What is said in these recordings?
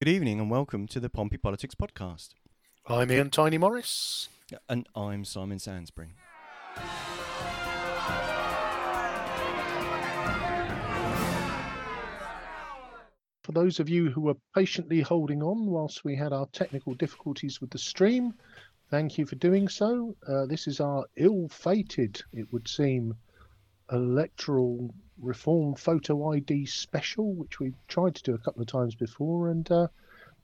Good evening and welcome to the Pompey Politics Podcast. I'm Ian Tiny Morris. And I'm Simon Sansbury. For those of you who were patiently holding on whilst we had our technical difficulties with the stream, thank you for doing so. Uh, this is our ill fated, it would seem, electoral reform photo ID special, which we tried to do a couple of times before and uh,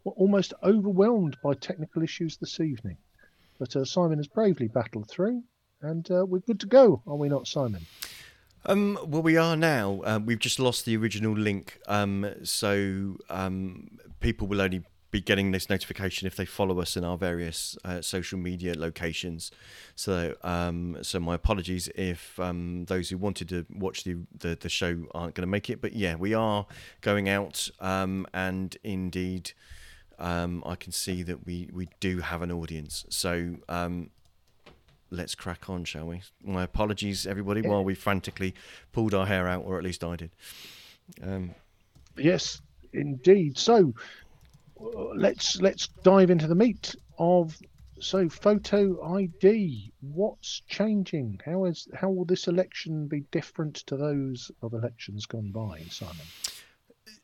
were almost overwhelmed by technical issues this evening. But uh, Simon has bravely battled through, and uh, we're good to go, are we not, Simon? Um, well, we are now. Uh, we've just lost the original link, um, so um, people will only be getting this notification if they follow us in our various uh, social media locations. So, um, so my apologies if um, those who wanted to watch the, the, the show aren't going to make it. But yeah, we are going out, um, and indeed, um, I can see that we we do have an audience. So. Um, let's crack on, shall we? My apologies, everybody, while we frantically pulled our hair out, or at least I did. Um, yes, indeed. So, let's let's dive into the meat of so photo ID. What's changing? How is how will this election be different to those of elections gone by, Simon?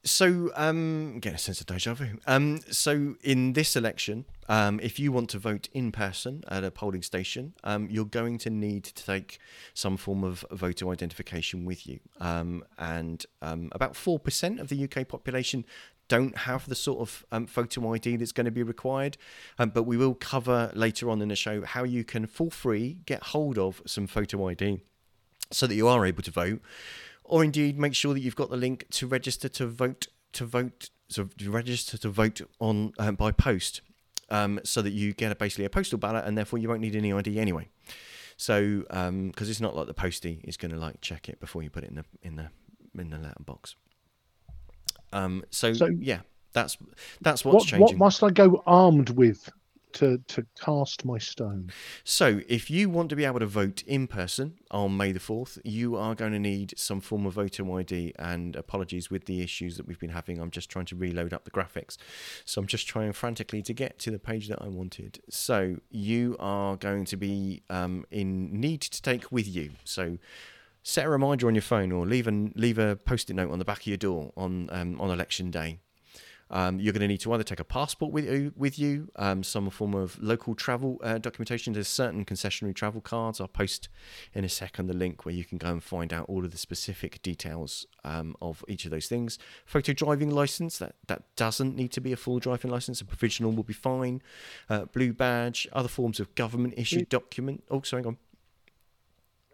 So, um, a sense of deja vu. Um, so, in this election, um, if you want to vote in person at a polling station, um, you're going to need to take some form of voter identification with you. Um, and um, about 4% of the UK population don't have the sort of um, photo ID that's going to be required. Um, but we will cover later on in the show how you can, for free, get hold of some photo ID so that you are able to vote, or indeed make sure that you've got the link to register to vote to vote so to register to vote on um, by post, um, so that you get a, basically a postal ballot, and therefore you won't need any ID anyway. So, because um, it's not like the postie is going to like check it before you put it in the in the in the letterbox. Um, so, so yeah, that's that's what's what, changing. What must I go armed with to to cast my stone? So, if you want to be able to vote in person on May the fourth, you are going to need some form of voter ID. And apologies with the issues that we've been having. I'm just trying to reload up the graphics, so I'm just trying frantically to get to the page that I wanted. So, you are going to be um, in need to take with you. So set a reminder on your phone or leave a leave a post-it note on the back of your door on um, on election day. Um, you're going to need to either take a passport with you, with you um, some form of local travel uh, documentation. There's certain concessionary travel cards. I'll post in a second the link where you can go and find out all of the specific details um, of each of those things. Photo driving license that that doesn't need to be a full driving license. A provisional will be fine. Uh, blue badge, other forms of government issued document. Oh, sorry, go on.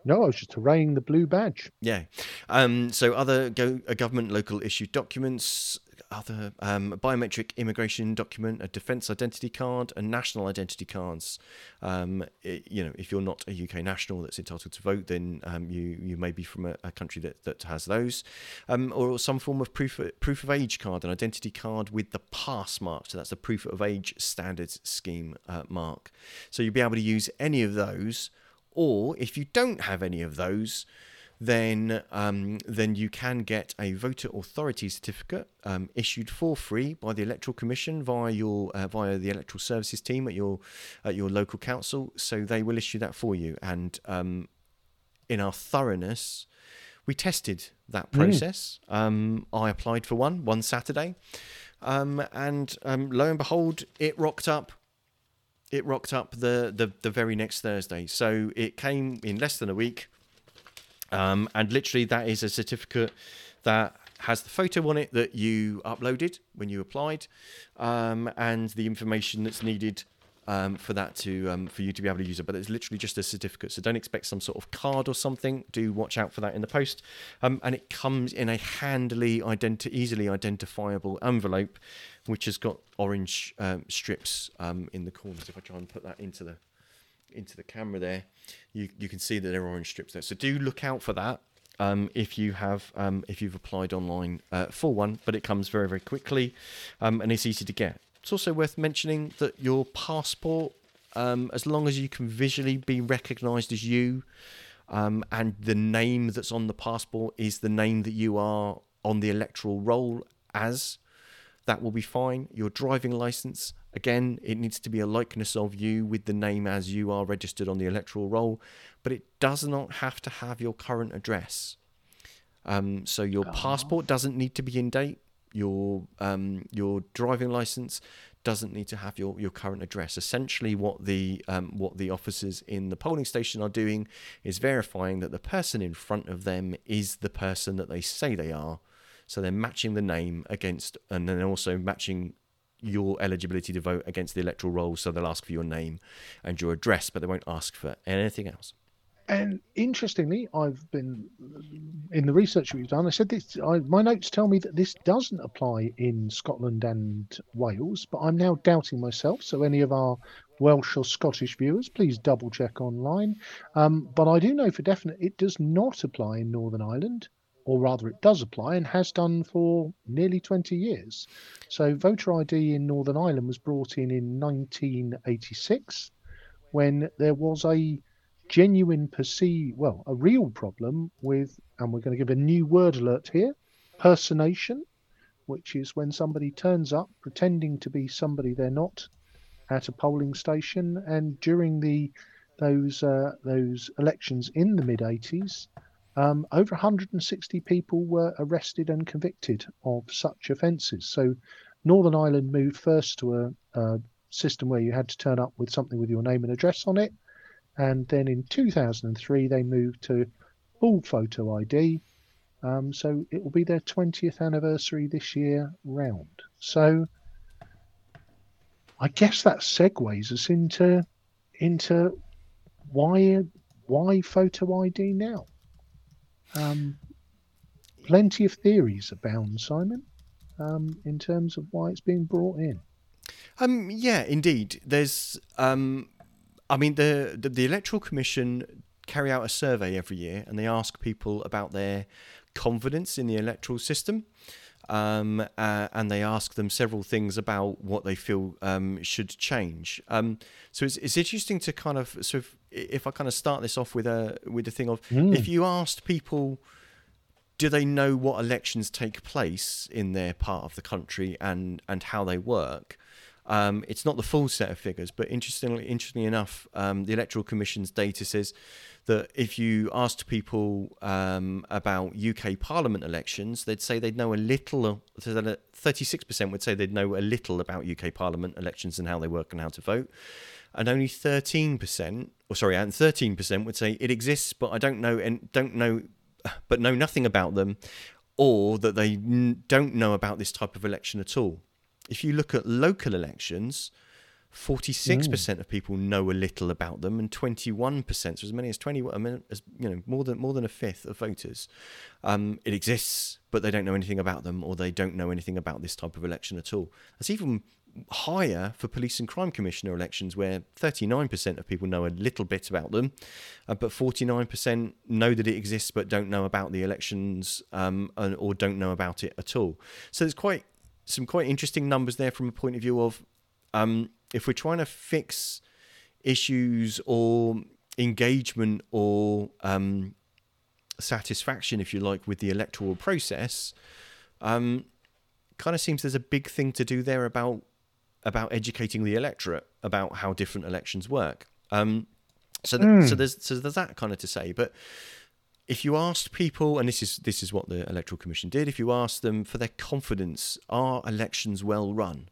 No, I was just arraying the blue badge. Yeah. Um, so other go, government local issued documents, other um, biometric immigration document, a defence identity card, and national identity cards. Um, it, you know, if you're not a UK national that's entitled to vote, then um, you you may be from a, a country that, that has those, um, or some form of proof of, proof of age card, an identity card with the pass mark. So that's the proof of age standards scheme uh, mark. So you'll be able to use any of those or if you don't have any of those, then um, then you can get a voter authority certificate um, issued for free by the electoral commission via your uh, via the electoral services team at your at your local council. So they will issue that for you. And um, in our thoroughness, we tested that process. Mm. I applied for one one Saturday, um, and um, lo and behold, it rocked up it rocked up the, the, the very next Thursday. So it came in less than a week. Um, and literally, that is a certificate that has the photo on it that you uploaded when you applied um, and the information that's needed um, for that to um, for you to be able to use it. But it's literally just a certificate, so don't expect some sort of card or something. Do watch out for that in the post. Um, and it comes in a handily identi- easily identifiable envelope, which has got orange um, strips um, in the corners. If I try and put that into the into the camera there, you you can see that there are orange strips there. So do look out for that. Um, if you have um, if you've applied online uh, for one, but it comes very very quickly um, and it's easy to get. It's also worth mentioning that your passport, um, as long as you can visually be recognised as you, and the name that's on the passport is the name that you are on the electoral roll as, that will be fine. Your driving license, again, it needs to be a likeness of you with the name as you are registered on the electoral roll, but it does not have to have your current address. Um, so your Oh. passport doesn't need to be in date. Your um, your driving license doesn't need to have your, your current address. Essentially, what the um, what the officers in the polling station are doing is verifying that the person in front of them is the person that they say they are. So they're matching the name against, and then also matching your eligibility to vote against the electoral roll. So they'll ask for your name and your address, but they won't ask for anything else. And interestingly, I've been in the research we've done. I said this. I, my notes tell me that this doesn't apply in Scotland and Wales, but I'm now doubting myself. So, any of our Welsh or Scottish viewers, please double check online. Um, but I do know for definite it does not apply in Northern Ireland, or rather, it does apply and has done for nearly 20 years. So, voter ID in Northern Ireland was brought in in 1986 when there was a genuine perceive well a real problem with and we're going to give a new word alert here personation which is when somebody turns up pretending to be somebody they're not at a polling station and during the those uh, those elections in the mid 80s um, over 160 people were arrested and convicted of such offences so northern ireland moved first to a, a system where you had to turn up with something with your name and address on it and then in 2003 they moved to full photo ID. Um, so it will be their 20th anniversary this year round. So I guess that segues us into into why why photo ID now. Um, plenty of theories abound, Simon, um, in terms of why it's being brought in. Um, yeah, indeed. There's, um, I mean, the, the the electoral commission carry out a survey every year, and they ask people about their confidence in the electoral system. Um, uh, and they ask them several things about what they feel um, should change. Um, so it's, it's interesting to kind of sort of if I kind of start this off with a with the thing of Mm. if you asked people do they know what elections take place in their part of the country and and how they work? Um, it's not the full set of figures, but interestingly, interestingly enough, um, the Electoral Commission's data says that if you asked people um, about UK Parliament elections, they'd say they'd know a little. Thirty-six percent would say they'd know a little about UK Parliament elections and how they work and how to vote, and only thirteen percent, or sorry, and thirteen percent would say it exists, but I don't know and don't know but know nothing about them, or that they n- don't know about this type of election at all. If you look at local elections, 46% of people know a little about them, and 21%, so as many as 20, I mean, as you know, more than more than a fifth of voters, um, it exists, but they don't know anything about them, or they don't know anything about this type of election at all. That's even higher for police and crime commissioner elections, where 39% of people know a little bit about them, uh, but 49% know that it exists but don't know about the elections um, and, or don't know about it at all. So there's quite some quite interesting numbers there from a point of view of um, if we're trying to fix issues or engagement or um, satisfaction, if you like, with the electoral process, um, kind of seems there's a big thing to do there about about educating the electorate about how different elections work. Um, so, th- so there's so there's that kind of to say, but if you asked people, and this is this is what the electoral commission did, if you asked them for their confidence, are elections well run?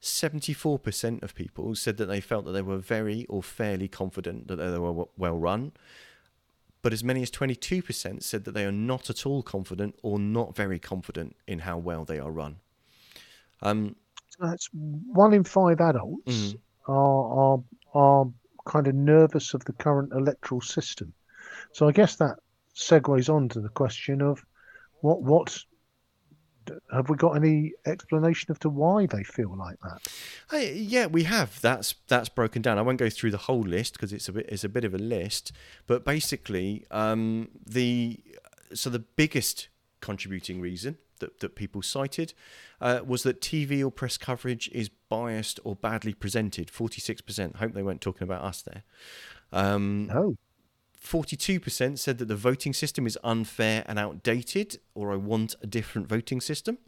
Seventy-four percent of people said that they felt that they were very or fairly confident that they were well run, but as many as twenty-two percent said that they are not at all confident or not very confident in how well they are run. Um, That's one in five adults Mhm. are, are are kind of nervous of the current electoral system. So I guess that segues on to the question of what what have we got any explanation as to why they feel like that? Uh, yeah, we have. That's that's broken down. I won't go through the whole list because it's a bit it's a bit of a list. But basically, um, the so the biggest contributing reason that, that people cited uh, was that TV or press coverage is biased or badly presented. Forty six percent. Hope they weren't talking about us there. Um, Oh, 42% said that the voting system is unfair and outdated, or I want a different voting system.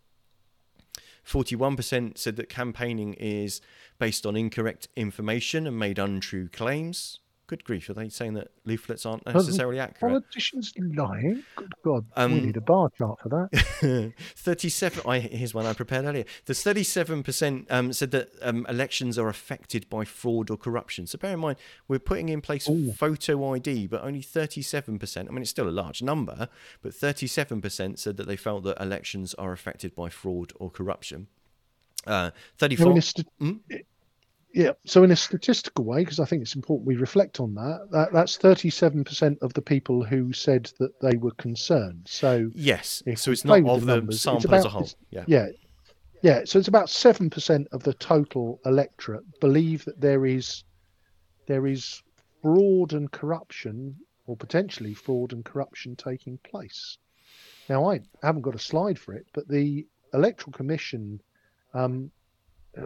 41% said that campaigning is based on incorrect information and made untrue claims. Good grief, are they saying that leaflets aren't necessarily accurate? Politicians lying? Good God, Um, we need a bar chart for that. 37 I, here's one i prepared earlier there's 37% um, said that um, elections are affected by fraud or corruption so bear in mind we're putting in place Ooh. photo id but only 37% i mean it's still a large number but 37% said that they felt that elections are affected by fraud or corruption uh, 34 a st- Hmm? Yeah, so in a statistical way, because I think it's important we reflect on that, that that's 37% of the people who said that they were concerned. So, yes so it's not of the the, numbers, sample as a about- whole yeah yeah, yeah, so it's about 7% of the total electorate believe that there is there is fraud and corruption or potentially fraud and corruption taking place. Now, I haven't got a slide for it, but the Electoral Commission um,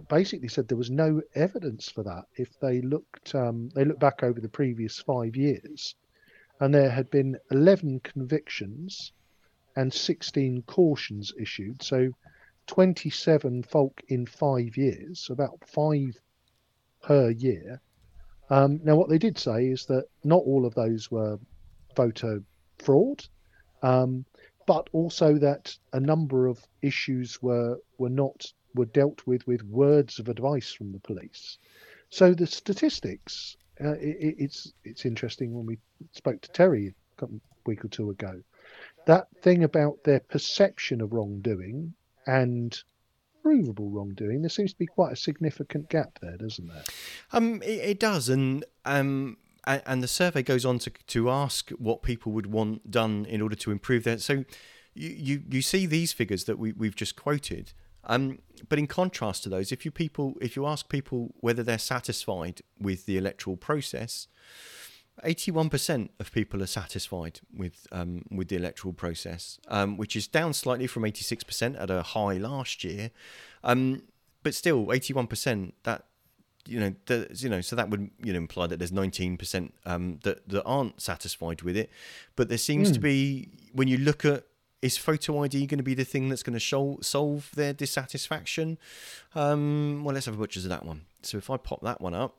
basically said there was no evidence for that. If they looked, um, they looked back over the previous five years, and there had been 11 convictions and 16 cautions issued. So 27 folk in five years, so about five per year. Um, now, what they did say is that not all of those were voter fraud, um, but also that a number of issues were were not were dealt with with words of advice from the police. So the statistics, uh, i i- it's it's interesting when we spoke to Terry a week or two ago. That thing about their perception of wrongdoing and provable wrongdoing, there seems to be quite a significant gap there, doesn't there? Um, it, it does, and um, and the survey goes on to to ask what people would want done in order to improve that. So, you you, you see these figures that we we've just quoted. Um, but in contrast to those, if you people if you ask people whether they're satisfied with the electoral process, eighty-one percent of people are satisfied with um, with the electoral process, um, which is down slightly from eighty-six percent at a high last year. Um, but still, eighty-one percent that you know, the, you know, so that would you know imply that there's 19% um, that that aren't satisfied with it. But there seems to be when you look at is photo ID going to be the thing that's going to show, solve their dissatisfaction? Um, well, let's have a butcher's of that one. So if I pop that one up.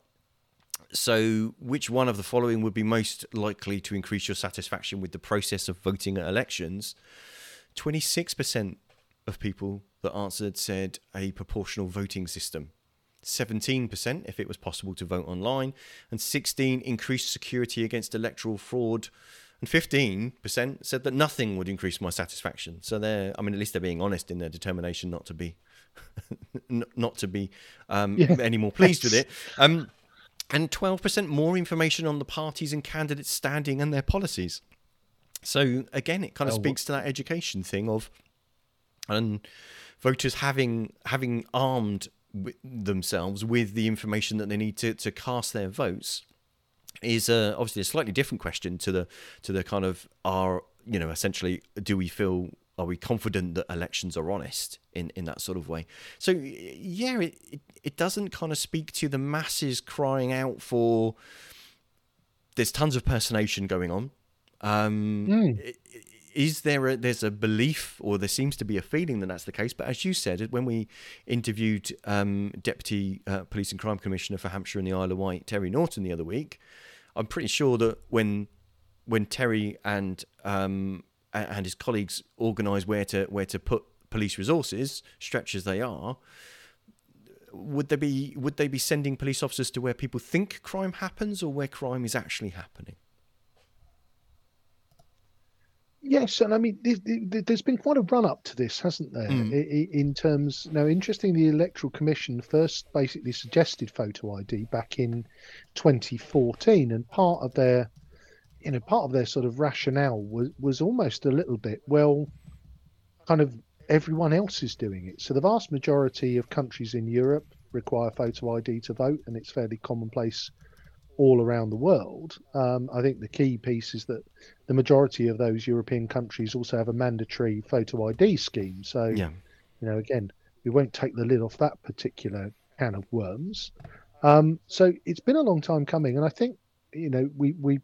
So, which one of the following would be most likely to increase your satisfaction with the process of voting at elections? 26% of people that answered said a proportional voting system. 17% if it was possible to vote online, and 16 increased security against electoral fraud, and 15% said that nothing would increase my satisfaction. So they're, I mean, at least they're being honest in their determination not to be, not to be um, Yeah. any more pleased with it. Um, and 12% more information on the parties and candidates standing and their policies. So again, it kind of Oh, speaks to that education thing of, and voters having having armed themselves with the information that they need to, to cast their votes is uh, obviously a slightly different question to the to the kind of are you know essentially do we feel are we confident that elections are honest in, in that sort of way? So yeah it, it, it doesn't kind of speak to the masses crying out for there's tons of personation going on. Um, Mm. is there a there's a belief or there seems to be a feeling that that's the case? But as you said when we interviewed um, deputy uh, police and crime commissioner for hampshire and the isle of wight terry norton the other week i'm pretty sure that when when terry and um, and his colleagues organise where to where to put police resources stretch as they are would they be would they be sending police officers to where people think crime happens or where crime is actually happening Yes, and I mean, th- th- th- there's been quite a run up to this, hasn't there? Mm. In terms, now, interesting, the Electoral Commission first basically suggested photo ID back in 2014, and part of their, you know, part of their sort of rationale was was almost a little bit, well, kind of everyone else is doing it. So the vast majority of countries in Europe require photo ID to vote, and it's fairly commonplace all around the world. Um, I think the key piece is that the majority of those European countries also have a mandatory photo ID scheme. So, yeah you know, again, we won't take the lid off that particular can of worms. Um, so it's been a long time coming, and I think, you know, we we,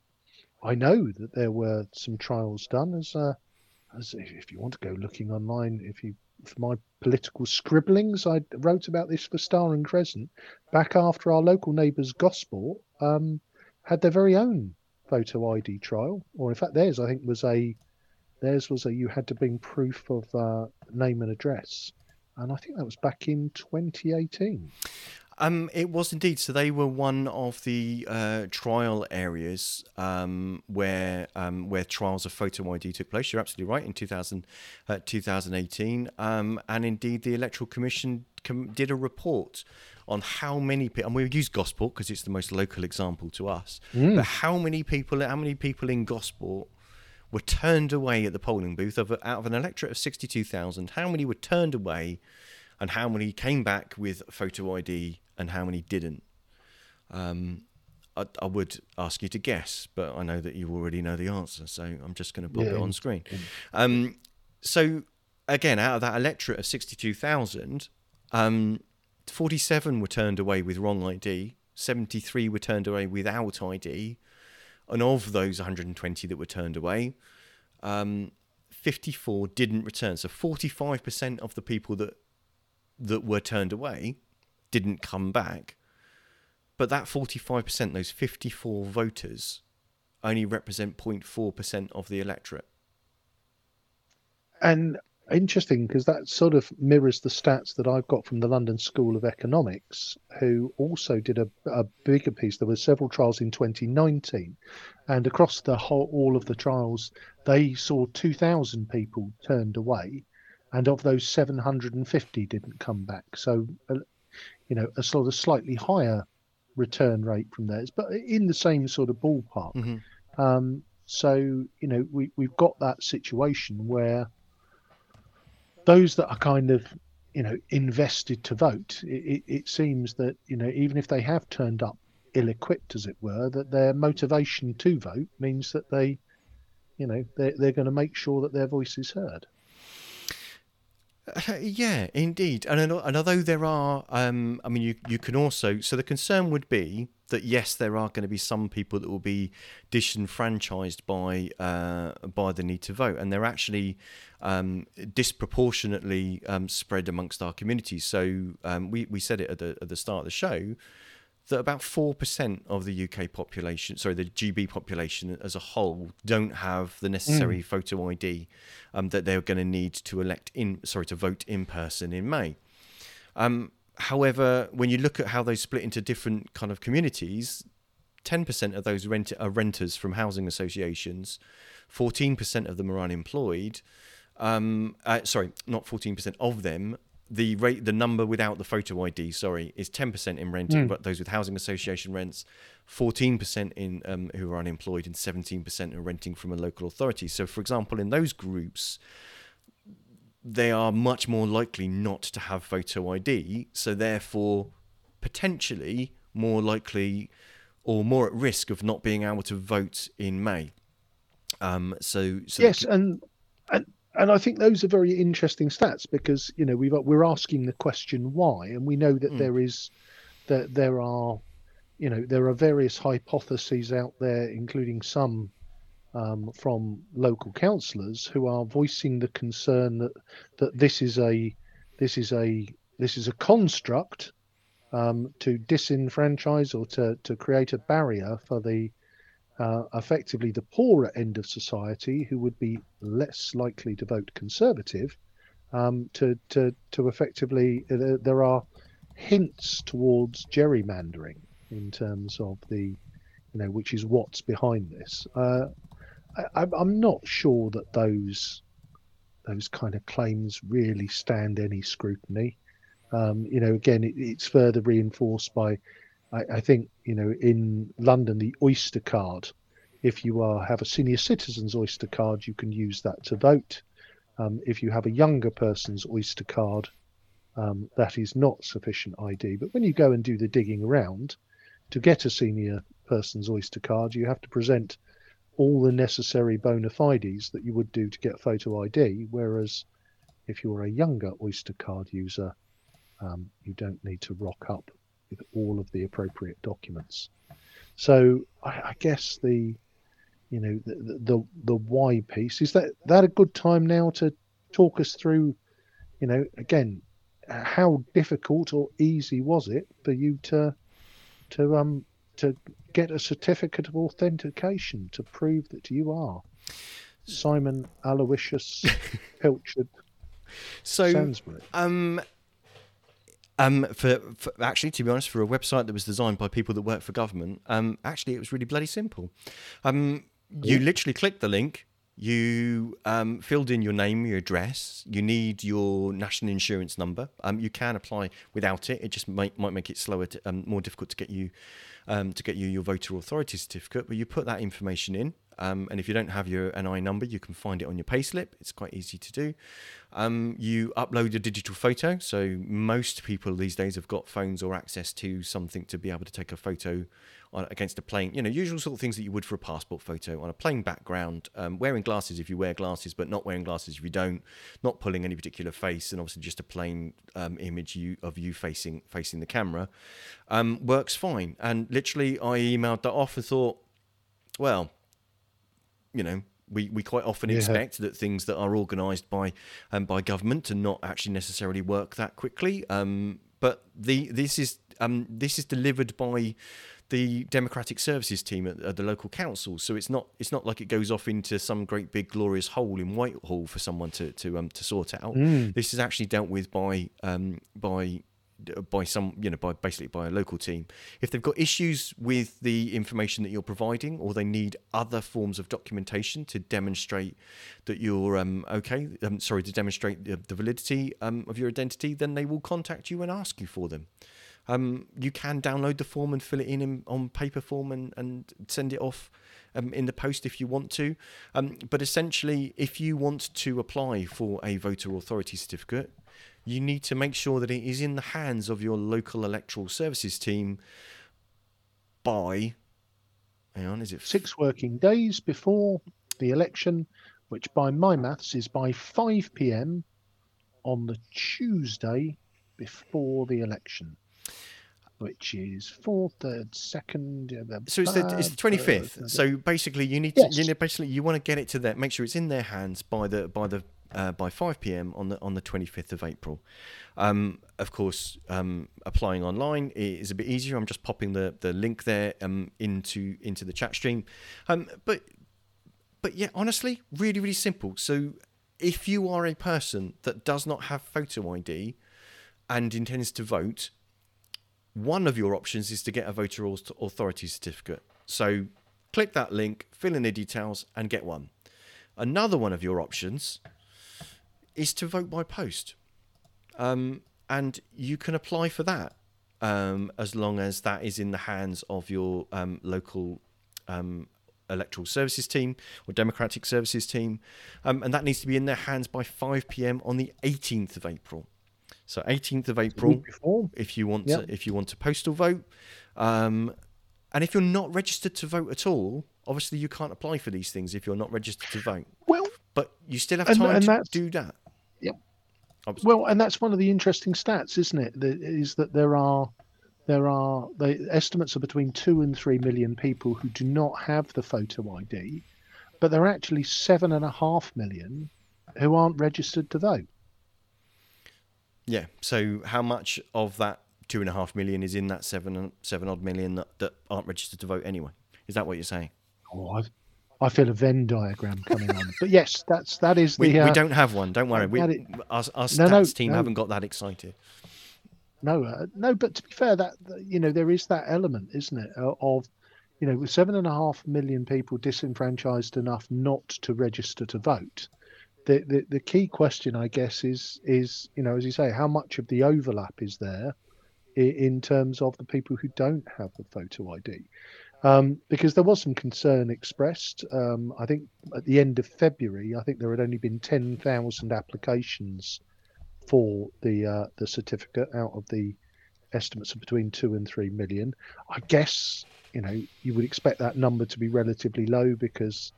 I know that there were some trials done as uh, as if if you want to go looking online, if you for my political scribblings. I wrote about this for Star and Crescent back after our local neighbours Gosport um, had their very own photo ID trial, or in fact theirs I think was a theirs was a you had to bring proof of uh, name and address, and I think that was back in 2018. Um, it was indeed. So they were one of the uh, trial areas um, where um, where trials of photo ID took place. You're absolutely right in 2000, uh, 2018, um, and indeed the Electoral Commission com- did a report on how many people, and we use Gosport because it's the most local example to us. Mm. But how many people, how many people in Gosport were turned away at the polling booth of, out of an electorate of 62,000? How many were turned away? And how many came back with photo ID and how many didn't. Um, I, I, would ask you to guess, but I know that you already know the answer, so I'm just going to pop yeah. it on screen. Um, so again, out of that electorate of 62,000, um, 47 were turned away with wrong ID, 73 were turned away without ID, and of those 120 that were turned away, um, 54 didn't return. So 45% of the people that that were turned away didn't come back. But that 45%, those 54 voters, only represent 0.4% of the electorate. And interesting because that sort of mirrors the stats that I've got from the London School of Economics, who also did a, a bigger piece. There were several trials in 2019, and across the whole, all of the trials, they saw 2,000 people turned away, and of those, 750 didn't come back. So uh, you know, a sort of slightly higher return rate from theirs, but in the same sort of ballpark. Mm-hmm. Um, so, you know, we, we've got that situation where those that are kind of, you know, invested to vote, it, it seems that, you know, even if they have turned up ill equipped, as it were, that their motivation to vote means that they, you know, they're, they're going to make sure that their voice is heard. Uh, yeah, indeed. And, and although there are, um, I mean, you, you can also, so the concern would be that yes, there are going to be some people that will be disenfranchised by uh, by the need to vote, and they're actually um, disproportionately um, spread amongst our communities. So um, we we said it at the at the start of the show that about 4% of the UK population, sorry, the GB population as a whole, don't have the necessary mm. photo ID um, that they're going to need to elect in, sorry, to vote in person in May. Um, however, when you look at how they split into different kind of communities, 10% of those rent- are renters from housing associations, 14% of them are unemployed. Um, uh, sorry, not 14% of them the rate, the number without the photo ID, sorry, is 10% in renting, mm. but those with housing association rents, 14% in um, who are unemployed, and 17% are renting from a local authority. So, for example, in those groups, they are much more likely not to have photo ID, so therefore, potentially more likely or more at risk of not being able to vote in May. Um, so, so yes, and, and and I think those are very interesting stats because you know we we're asking the question why, and we know that mm. there is that there are you know there are various hypotheses out there, including some um, from local councillors who are voicing the concern that that this is a this is a this is a construct um, to disenfranchise or to to create a barrier for the uh, effectively the poorer end of society who would be less likely to vote conservative um, to, to, to effectively, uh, there are hints towards gerrymandering in terms of the, you know, which is what's behind this. Uh, I, I'm not sure that those those kind of claims really stand any scrutiny. Um, you know, again, it, it's further reinforced by I, I, think you know in London the Oyster card. If you are have a senior citizen's Oyster card, you can use that to vote. Um, if you have a younger person's Oyster card, um, that is not sufficient ID. But when you go and do the digging around to get a senior person's Oyster card, you have to present all the necessary bona fides that you would do to get photo ID. Whereas if you're a younger Oyster card user, um, you don't need to rock up with all of the appropriate documents. So I, I guess the you know the, the the why piece is that that a good time now to talk us through you know, again, how difficult or easy was it for you to to um to get a certificate of authentication to prove that you are Simon Aloysius Pilchard So, Sainsbury? um, um, for, for actually, to be honest, for a website that was designed by people that work for government, um, actually, it was really bloody simple. Um, you literally clicked the link. You um, filled in your name, your address. You need your national insurance number. Um, you can apply without it. It just might, might make it slower, to, um, more difficult to get you um, to get you your voter authority certificate. But you put that information in, um, and if you don't have your NI number, you can find it on your payslip. It's quite easy to do. Um, you upload a digital photo. So most people these days have got phones or access to something to be able to take a photo on, against a plain, you know, usual sort of things that you would for a passport photo on a plain background. Um, wearing glasses if you wear glasses, but not wearing glasses if you don't. Not pulling any particular face, and obviously just a plain um, image you, of you facing facing the camera um, works fine. And literally, I emailed that off and thought, well, you know, we, we quite often Yeah. expect that things that are organised by um, by government to not actually necessarily work that quickly. Um, but the this is um, this is delivered by the democratic services team at, at the local council. So it's not it's not like it goes off into some great big glorious hole in Whitehall for someone to to um, to sort out. This is actually dealt with by um, by by some you know by basically by a local team if they've got issues with the information that you're providing or they need other forms of documentation to demonstrate that you're um, okay um, sorry to demonstrate the, the validity um, of your identity then they will contact you and ask you for them um, you can download the form and fill it in, in on paper form and, and send it off um, in the post if you want to. Um, but essentially, if you want to apply for a voter authority certificate, you need to make sure that it is in the hands of your local electoral services team by. Hang on, is it Six working days before the election, which by my maths is by 5 p.m. on the Tuesday before the election, which is fourth, third, second. So it's the it's the twenty fifth. So basically, you need to Yes. you know, basically you want to get it to them, make sure it's in their hands by the by the uh, by five pm on the on the twenty fifth of April. Um, of course, um, applying online is a bit easier. I'm just popping the the link there um, into into the chat stream. Um, but but yeah, honestly, really really simple. So if you are a person that does not have photo ID and intends to vote, one of your options is to get a voter auth- authority certificate. So click that link, fill in the details, and get one. Another one of your options is to vote by post. Um, and you can apply for that um, as long as that is in the hands of your um, local um, electoral services team or democratic services team. Um, and that needs to be in their hands by 5 p.m. on the 18th of April. So 18th of April if you want Yep. to if you want to postal vote um, and if you're not registered to vote at all obviously you can't apply for these things if you're not registered to vote Well, but you still have time and to do that Yep. Obs- Well, and that's one of the interesting stats, isn't it? That is that there are there are the estimates are between two and three million people who do not have the photo ID, but there are actually seven and a half million who aren't registered to vote. yeah so how much of that two and a half million is in that seven seven odd million that, that aren't registered to vote anyway is that what you're saying Oh, I, I feel a Venn diagram coming on. But yes, that's that is we, the. we uh, don't have one don't worry we, it- our, our stats No, no, team no. haven't got that excited No, uh, no, but to be fair, that that, you know there is that element, isn't it, uh, of you know with seven and a half million people disenfranchised enough not to register to vote. The, the the key question, I guess, is is you know as you say, how much of the overlap is there in, in terms of the people who don't have the photo ID? Um, because there was some concern expressed. Um, I think at the end of February, I think there had only been ten thousand applications for the uh, the certificate out of the estimates of between two and three million. I guess you know you would expect that number to be relatively low because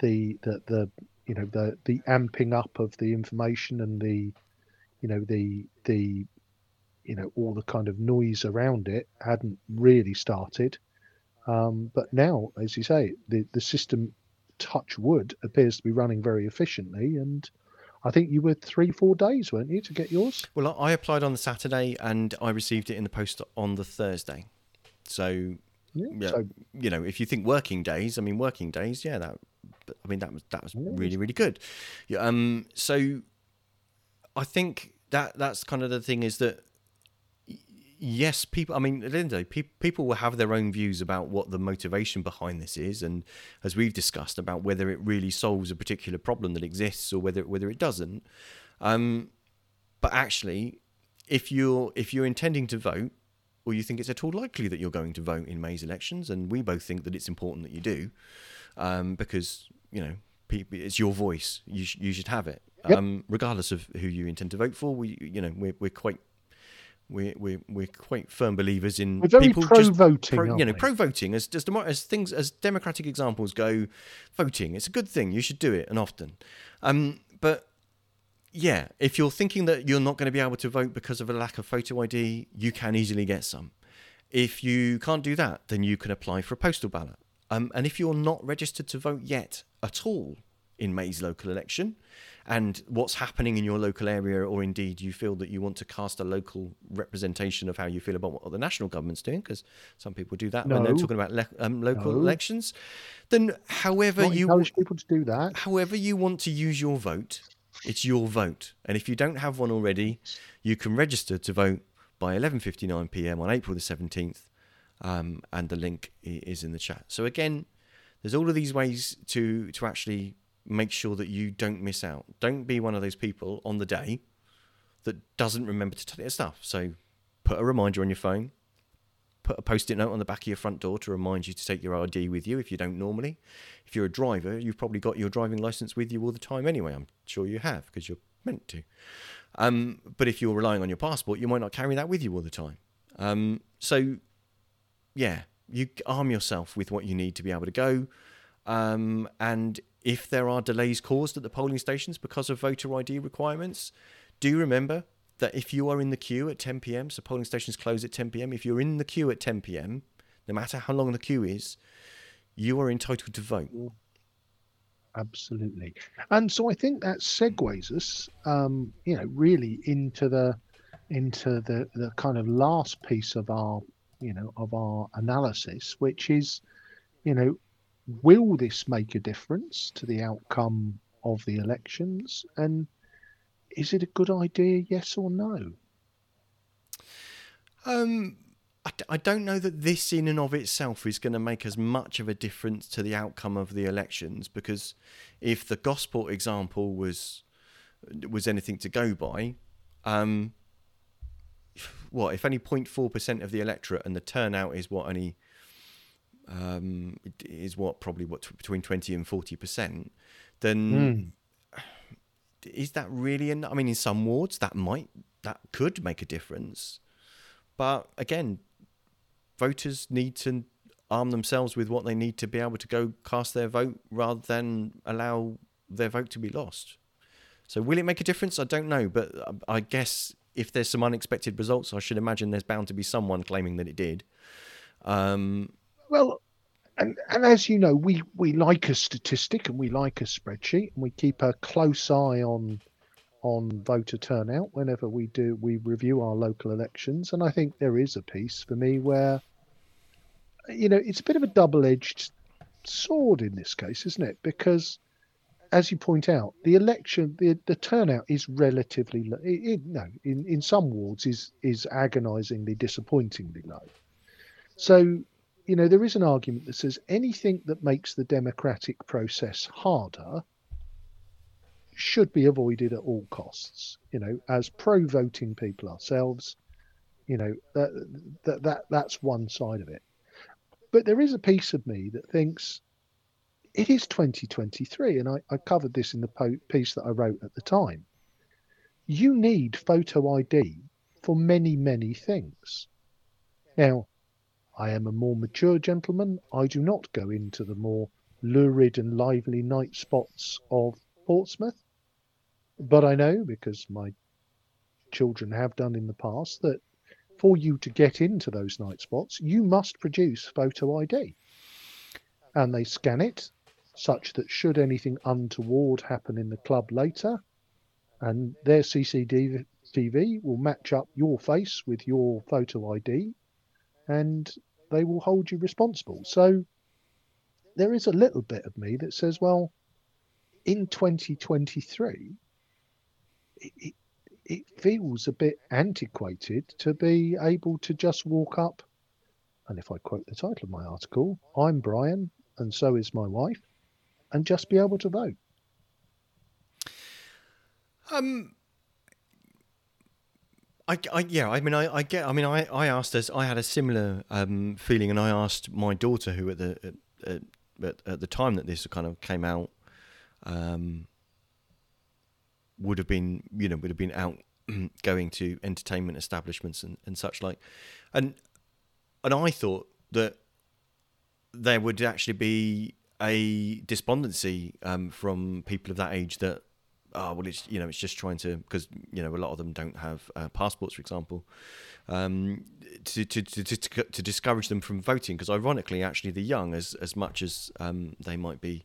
the the, the you know the the amping up of the information and the you know the the you know all the kind of noise around it hadn't really started. Um, but now, as you say, the the system touch wood appears to be running very efficiently and I think you were three, four days, weren't you, to get yours? Well, I applied on the Saturday and I received it in the post on the Thursday. So, Yeah. yeah, So you know, if you think working days, I mean, working days, yeah, that, I mean, that was that was Yeah, really really good. Yeah, um, so I think that that's kind of the thing is that yes, people. I mean, at the end of the day, pe- people will have their own views about what the motivation behind this is, and as we've discussed about whether it really solves a particular problem that exists or whether whether it doesn't. Um, but actually, if you're if you're intending to vote, or you think it's at all likely that you're going to vote in May's elections, and we both think that it's important that you do, um, because you know it's your voice. You sh- you should have it, Yep. um, regardless of who you intend to vote for. We you know we're we're quite. We're, we're, we're quite firm believers in people pro just voting. pro, you know pro voting as as, demo- as things as democratic examples go voting it's a good thing. You should do it and often. Um but yeah if you're thinking that you're not going to be able to vote because of a lack of photo id you can easily get some. If you can't do that then you can apply for a postal ballot. Um, and if you're not registered to vote yet at all in May's local election and what's happening in your local area, or indeed you feel that you want to cast a local representation of how you feel about what the national government's doing, because some people do that when they're talking about le- um, local No. elections, then however Not you encourage people to do that. however you want to use your vote, it's your vote. And if you don't have one already, you can register to vote by 11:59 p.m. on April the 17th, um, and the link is in the chat. So again, there's all of these ways to to actually make sure that you don't miss out. Don't be one of those people on the day that doesn't remember to take their stuff. So put a reminder on your phone. Put a post-it note on the back of your front door to remind you to take your ID with you if you don't normally. If you're a driver, you've probably got your driving license with you all the time anyway. I'm sure you have because you're meant to. Um, but if you're relying on your passport, you might not carry that with you all the time. Um, so, yeah, you arm yourself with what you need to be able to go. Um, and if there are delays caused at the polling stations because of voter ID requirements, do remember that if you are in the queue at 10 p.m., so polling stations close at 10 p.m., if you're in the queue at 10 p.m., no matter how long the queue is, you are entitled to vote. Absolutely. And so I think that segues us, um, you know, really into the into the the kind of last piece of our, you know, of our analysis, which is, you know, will this make a difference to the outcome of the elections? And is it a good idea, yes or no? Um, I, d- I don't know that this in and of itself is going to make as much of a difference to the outcome of the elections because if the Gosport example was was anything to go by, um, what if only 0.4 percent of the electorate and the turnout is what only um, is what probably what t- between 20 and 40 percent, then is that really? En- I mean, in some wards that might that could make a difference. But again, voters need to arm themselves with what they need to be able to go cast their vote rather than allow their vote to be lost. So, will it make a difference? I don't know. But uh, I guess if there's some unexpected results, I should imagine there's bound to be someone claiming that it did. Um, Well, and, and as you know, we, we like a statistic and we like a spreadsheet and we keep a close eye on on voter turnout whenever we do we review our local elections. And I think there is a piece for me where you know it's a bit of a double-edged sword in this case, isn't it? Because as you point out, the election, the, the turnout is relatively low. It, it, no, in, in some wards is is agonisingly, disappointingly low. So you know, there is an argument that says anything that makes the democratic process harder should be avoided at all costs. You know, as pro-voting people ourselves, you know that that, that that's one side of it. But there is a piece of me that thinks it is 2023, and I, I covered this in the po- piece that I wrote at the time. You need photo ID for many, many things. Now, I am a more mature gentleman. I do not go into the more lurid and lively night spots of Portsmouth. But I know, because my children have done in the past, that for you to get into those night spots, you must produce photo ID. And they scan it such that should anything untoward happen in the club later, and their CCTV will match up your face with your photo ID, and they will hold you responsible. So there is a little bit of me that says, well, in 2023, it, it, it feels a bit antiquated to be able to just walk up. And if I quote the title of my article, I'm Brian, and so is my wife, and just be able to vote. Um, I, I, yeah, I mean, I, I get. I mean, I, I asked us. I had a similar um, feeling, and I asked my daughter, who at the at, at, at the time that this kind of came out, um, would have been, you know, would have been out going to entertainment establishments and, and such like, and and I thought that there would actually be a despondency um, from people of that age that oh well it's you know it's just trying to because you know a lot of them don't have uh, passports for example um, to, to, to, to, to discourage them from voting. Because ironically actually the young as as much as um, they might be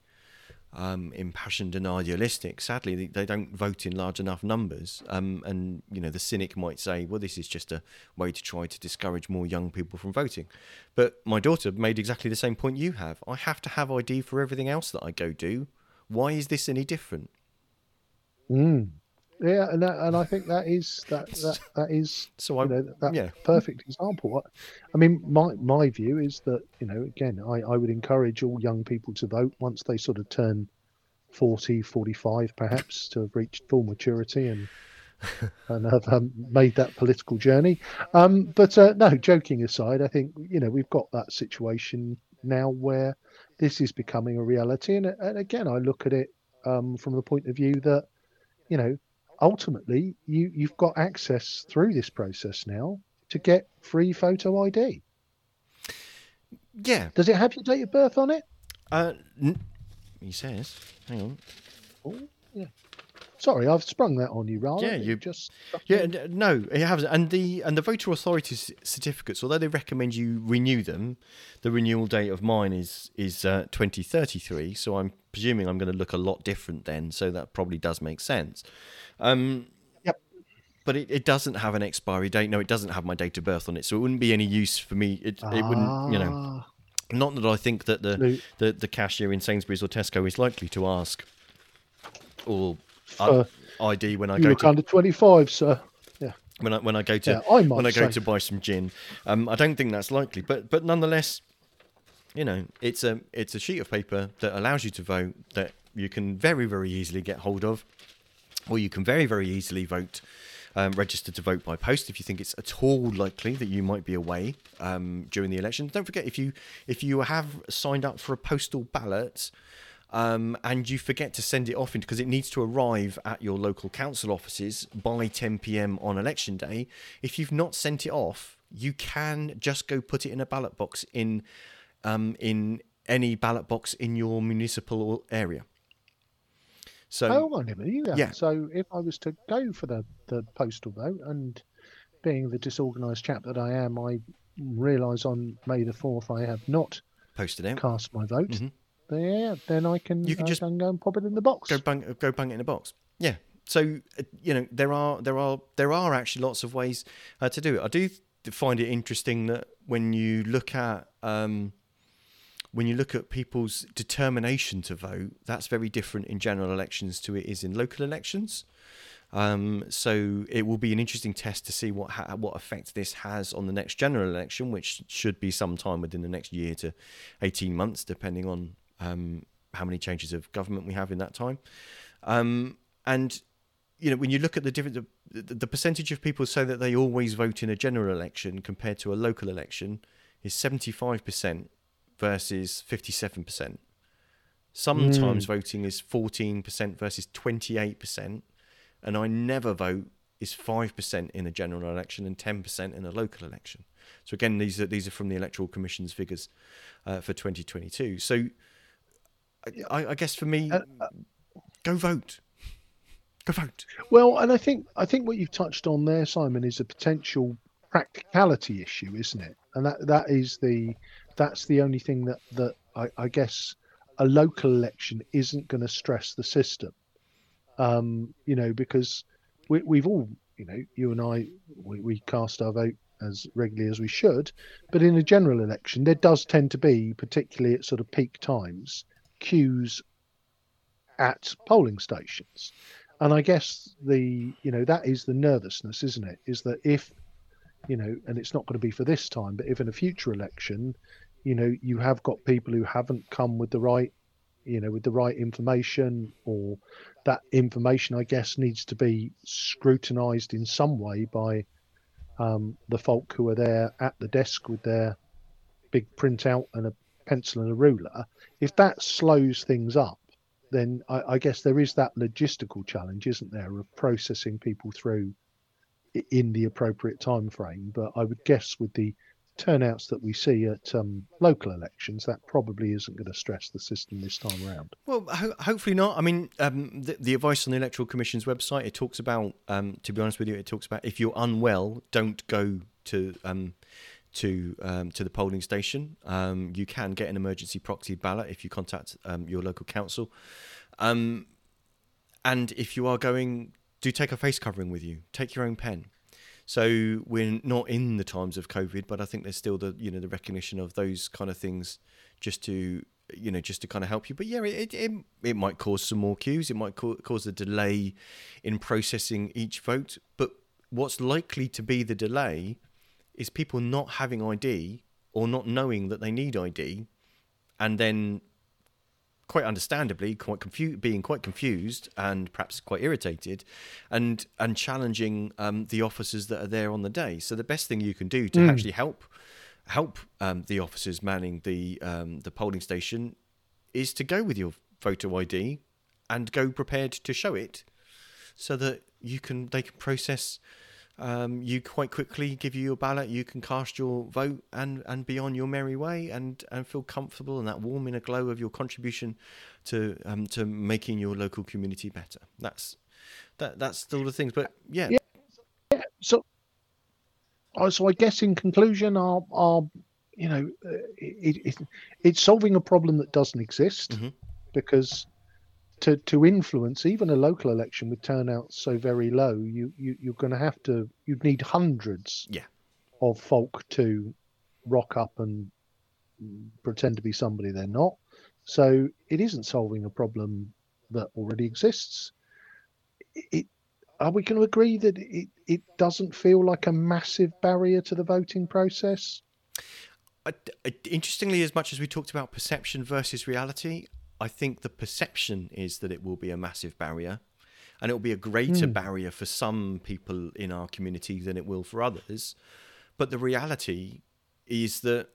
um, impassioned and idealistic sadly they, they, don't vote in large enough numbers. Um, and you know the cynic might say well this is just a way to try to discourage more young people from voting. But my daughter made exactly the same point you have. I have to have ID for everything else that I go do. Why is this any different Mm. Yeah, and that, and I think that is that that, that is so I, know, that yeah. perfect example. I mean, my my view is that you know, again, I, I would encourage all young people to vote once they sort of turn 40, 45 perhaps to have reached full maturity and and have um, made that political journey. Um, but uh, no, joking aside, I think you know we've got that situation now where this is becoming a reality, and, and again, I look at it um, from the point of view that you know, ultimately you you've got access through this process now to get free photo ID. Yeah. Does it have your date of birth on it? Uh, n- he says. Hang on. Oh, yeah. Sorry, I've sprung that on you, rather. Yeah, you just. Yeah, no, it hasn't. and the and the voter authority certificates, although they recommend you renew them, the renewal date of mine is is uh, 2033. So I'm presuming I'm going to look a lot different then. So that probably does make sense. Um, yep. But it, it doesn't have an expiry date. No, it doesn't have my date of birth on it, so it wouldn't be any use for me. It, ah. it wouldn't, you know. Ah. Not that I think that the, the the cashier in Sainsbury's or Tesco is likely to ask, or uh, ID when I go to under 25, sir. Yeah. When I when I go to yeah, I when I go say. to buy some gin, um, I don't think that's likely, but but nonetheless, you know, it's a it's a sheet of paper that allows you to vote that you can very very easily get hold of, or you can very very easily vote. Um, register to vote by post if you think it's at all likely that you might be away um, during the election. Don't forget if you if you have signed up for a postal ballot, um, and you forget to send it off because it needs to arrive at your local council offices by 10 p.m. on election day. If you've not sent it off, you can just go put it in a ballot box in um, in any ballot box in your municipal area. So, oh, I never knew that. Yeah. So, if I was to go for the, the postal vote, and being the disorganised chap that I am, I realise on May the 4th I have not posted out cast my vote. Mm-hmm yeah, then I can you can just can go and pop it in the box. Go bang, go bang it in a box. Yeah. So uh, you know there are there are there are actually lots of ways uh, to do it. I do find it interesting that when you look at um, when you look at people's determination to vote, that's very different in general elections to it is in local elections. Um, so it will be an interesting test to see what ha- what effect this has on the next general election, which should be sometime within the next year to eighteen months, depending on um, how many changes of government we have in that time. Um, and you know, when you look at the different, the, the, percentage of people say that they always vote in a general election compared to a local election is seventy five percent versus fifty seven percent. Sometimes mm. voting is fourteen percent versus twenty eight percent, and I never vote is five percent in a general election and ten percent in a local election. So again, these are these are from the Electoral Commission's figures uh, for 2022. So I, I guess for me, uh, uh, go vote. Go vote. Well, and I think I think what you've touched on there, Simon, is a potential practicality issue, isn't it? And that that is the that's the only thing that that I, I guess a local election isn't going to stress the system. Um, you know, because we, we've all, you know, you and I, we, we cast our vote as regularly as we should, but in a general election, there does tend to be, particularly at sort of peak times, queues at polling stations. And I guess the, you know, that is the nervousness, isn't it? Is that if, you know, and it's not going to be for this time, but if in a future election, you know, you have got people who haven't come with the right, you know, with the right information, or that information, I guess, needs to be scrutinized in some way by um, the folk who are there at the desk with their big printout and a pencil and a ruler. If that slows things up, then I, I guess there is that logistical challenge, isn't there, of processing people through in the appropriate time frame. But I would guess with the turnouts that we see at um, local elections, that probably isn't going to stress the system this time around. Well, ho- hopefully not. I mean, um, the, the, advice on the Electoral Commission's website it talks about, um, to be honest with you, it talks about if you're unwell, don't go to um, to um, to the polling station. Um, you can get an emergency proxy ballot if you contact your local council. and if you are going, do take a face covering with you. Take your own pen. So we're not in the times of COVID, but I think there's still the you know the recognition of those kind of things, just to you know just to kind of help you. But yeah, it it, it might cause some more queues. It might co- cause a delay in processing each vote. But what's likely to be the delay is people not having ID or not knowing that they need ID, and then quite understandably quite confu- being quite confused and perhaps quite irritated and and challenging um, the officers that are there on the day so the best thing you can do to mm. actually help help um, the officers manning the um, the polling station is to go with your photo ID and go prepared to show it so that you can they can process um, you quite quickly give you your ballot, you can cast your vote and, and be on your merry way and, and feel comfortable and that warm inner glow of your contribution to um, to making your local community better. That's that that's still the things, but yeah. Yeah. yeah. So, uh, so I guess in conclusion, our our you know, uh, it, it, it's solving a problem that doesn't exist mm-hmm. because to to influence even a local election with turnout so very low, you, you you're going to have to you'd need hundreds yeah. of folk to rock up and pretend to be somebody they're not. So it isn't solving a problem that already exists. It, are we going to agree that it, it doesn't feel like a massive barrier to the voting process? interestingly, as much as we talked about perception versus reality, I think the perception is that it will be a massive barrier and it will be a greater mm. barrier for some people in our community than it will for others. But the reality is that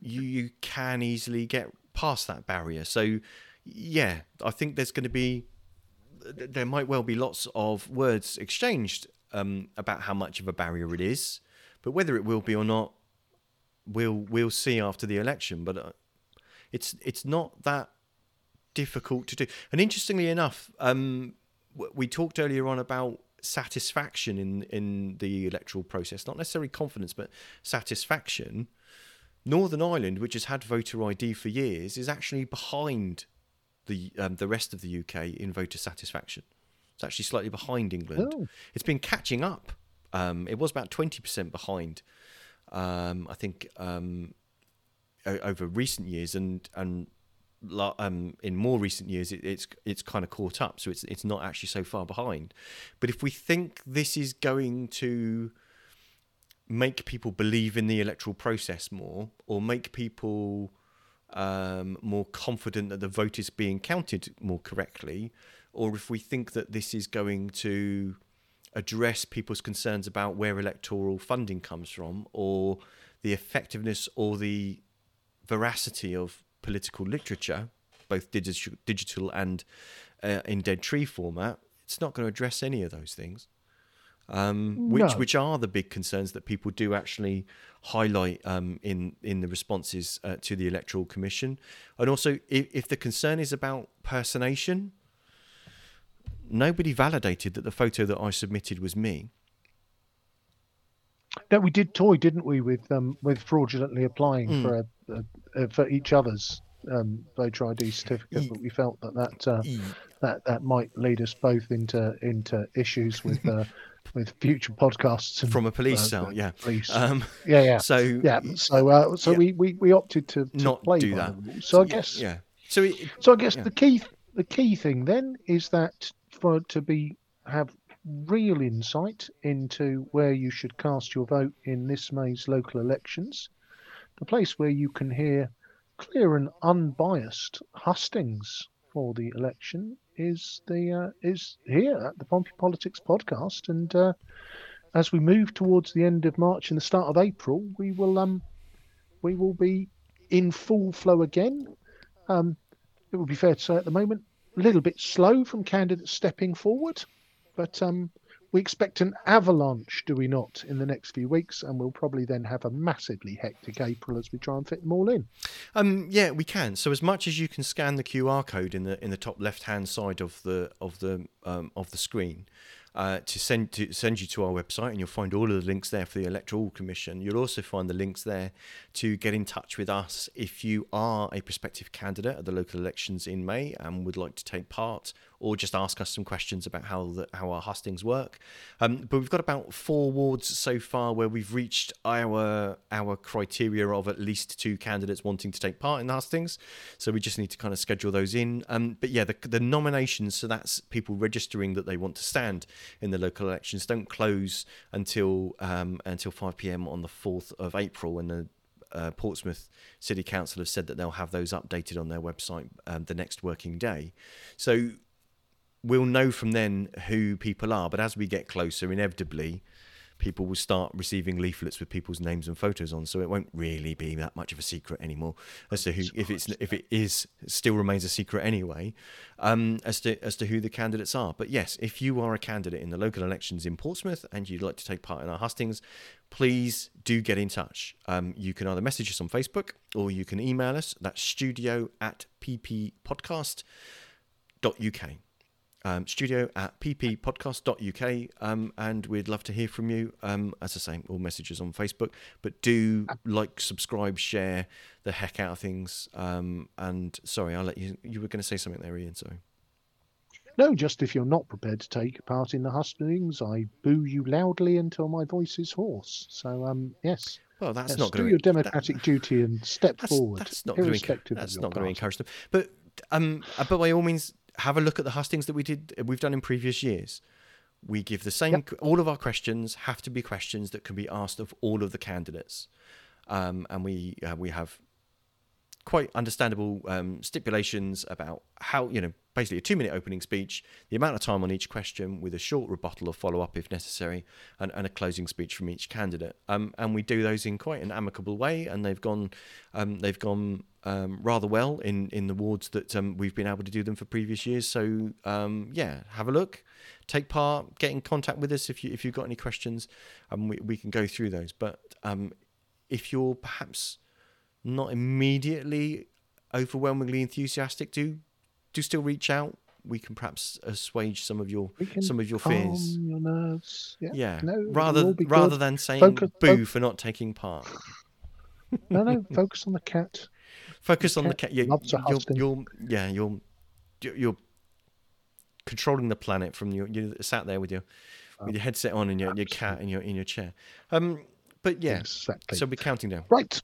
you, you can easily get past that barrier. So, yeah, I think there's going to be, there might well be lots of words exchanged um, about how much of a barrier it is, but whether it will be or not, we'll we'll see after the election. But uh, it's it's not that difficult to do. And interestingly enough, um, we talked earlier on about satisfaction in in the electoral process, not necessarily confidence, but satisfaction. Northern Ireland, which has had voter ID for years, is actually behind the um, the rest of the UK in voter satisfaction. It's actually slightly behind England. Oh. It's been catching up. Um, it was about twenty percent behind. Um, I think um, over recent years, and and um, in more recent years, it, it's it's kind of caught up. So it's it's not actually so far behind. But if we think this is going to make people believe in the electoral process more, or make people um, more confident that the vote is being counted more correctly, or if we think that this is going to address people's concerns about where electoral funding comes from, or the effectiveness or the veracity of political literature, both digital, digital and uh, in dead tree format, it's not going to address any of those things. Um, which no. which are the big concerns that people do actually highlight um, in in the responses uh, to the electoral commission, and also if, if the concern is about personation, nobody validated that the photo that I submitted was me. No, we did toy, didn't we, with um, with fraudulently applying mm. for a, a, a, for each other's um, voter ID certificate, but we felt that that uh, that that might lead us both into into issues with uh, with future podcasts and, from a police uh, cell. Yeah. police. Um, yeah, yeah, so yeah. So uh, so yeah. we, we we opted to, to not play do that. rules. So I guess yeah. So it, so I guess yeah. the key the key thing then is that for to be have real insight into where you should cast your vote in this May's local elections, the place where you can hear clear and unbiased hustings for the election is the uh, is here at the Pompey Politics podcast, and uh, as we move towards the end of March and the start of April, we will um we will be in full flow again. Um, it would be fair to say at the moment a little bit slow from candidates stepping forward, but um, we expect an avalanche, do we not, in the next few weeks, and we'll probably then have a massively hectic April as we try and fit them all in. Um, yeah, we can. So as much as you can scan the QR code in the in the top left hand side of the of the um, of the screen uh, to send to send you to our website, and you'll find all of the links there for the Electoral Commission. You'll also find the links there to get in touch with us if you are a prospective candidate at the local elections in May and would like to take part, or just ask us some questions about how the, how our hustings work. Um, but we've got about four wards so far where we've reached our our criteria of at least two candidates wanting to take part in the hustings. So we just need to kind of schedule those in. Um, but yeah, the, the nominations, so that's people registering that they want to stand in the local elections, don't close until um, until 5 p.m. on the 4th of April when the uh, Portsmouth City Council have said that they'll have those updated on their website um, the next working day. So we'll know from then who people are. But as we get closer, inevitably, people will start receiving leaflets with people's names and photos on. So it won't really be that much of a secret anymore as to who, if it's if it is still remains a secret anyway, um, as to as to who the candidates are. But yes, if you are a candidate in the local elections in Portsmouth and you'd like to take part in our hustings, please do get in touch. Um, you can either message us on Facebook or you can email us. That's studio at pppodcast.uk um, studio at pppodcast.uk um, and we'd love to hear from you. Um, as i say all messages on facebook but do like subscribe share the heck out of things. Um, and sorry i'll let you you were going to say something there ian sorry. No, just if you're not prepared to take part in the hustings, I boo you loudly until my voice is hoarse. So, um, yes, well that's yes, not do your democratic duty and step that's, forward, that's not going to irrespective that's not going to encourage them. But um uh, but by all means have a look at the hustings that we did we've done in previous years. We give the same all of our questions have to be questions that can be asked of all of the candidates. Um, and we uh, we have quite understandable um, stipulations about how you know basically a two minute opening speech the amount of time on each question with a short rebuttal or follow up if necessary and, and a closing speech from each candidate. Um, and we do those in quite an amicable way and they've gone um, they've gone um, rather well in in the wards that um, we've been able to do them for previous years. So um, yeah have a look take part get in contact with us if you if you've got any questions and we, we can go through those. But if you're perhaps not immediately overwhelmingly enthusiastic, do do still reach out. We can perhaps assuage some of your some of your fears. your nerves. Yeah. Yeah, No, rather rather good. than saying Focus- boo fo- for not taking part. No, no, focus on the cat. Focus on the cat cat. You, loves a you're, you're yeah you're you're- controlling the planet from your you're sat there with your with your headset on and your, your cat in your in your chair. Um, but yeah, Exactly. so we're counting down. Right.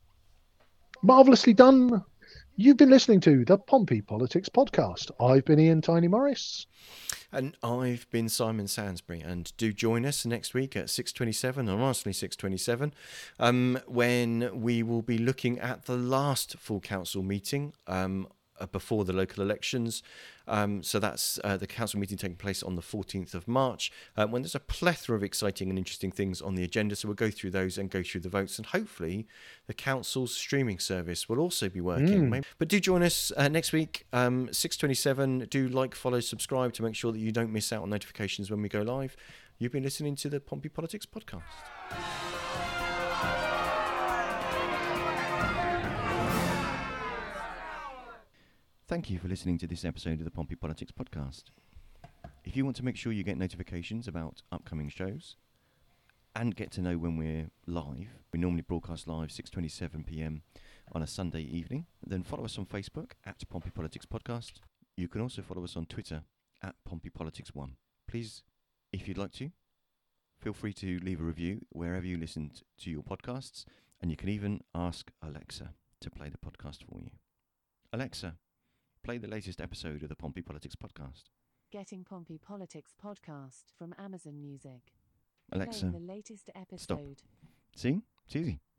Marvellously done. You've been listening to the Pompey Politics Podcast. I've been Ian Tiny Morris. And I've been Simon Sansbury, and do join us next week at six twenty-seven, or honestly six twenty-seven, um, when we will be looking at the last full council meeting um, before the local elections. Um, so that's uh, the council meeting taking place on the fourteenth of March, uh, when there's a plethora of exciting and interesting things on the agenda. So we'll go through those and go through the votes, and hopefully the council's streaming service will also be working. Maybe- But do join us uh, next week, um, 6.27. Do like, follow, subscribe to make sure that you don't miss out on notifications when we go live. You've been listening to the Pompey Politics Podcast. Thank you for listening to this episode of the Pompey Politics Podcast. If you want to make sure you get notifications about upcoming shows and get to know when we're live, we normally broadcast live 6:27 p.m. on a Sunday evening. Then follow us on Facebook at Pompey Politics Podcast. You can also follow us on Twitter at Pompey Politics One. Please, if you'd like to, feel free to leave a review wherever you listen to your podcasts, and you can even ask Alexa to play the podcast for you. Alexa, play the latest episode of the Pompey Politics podcast. Getting Pompey Politics podcast from Amazon Music. Alexa, Playing the latest episode. stop. see? It's easy.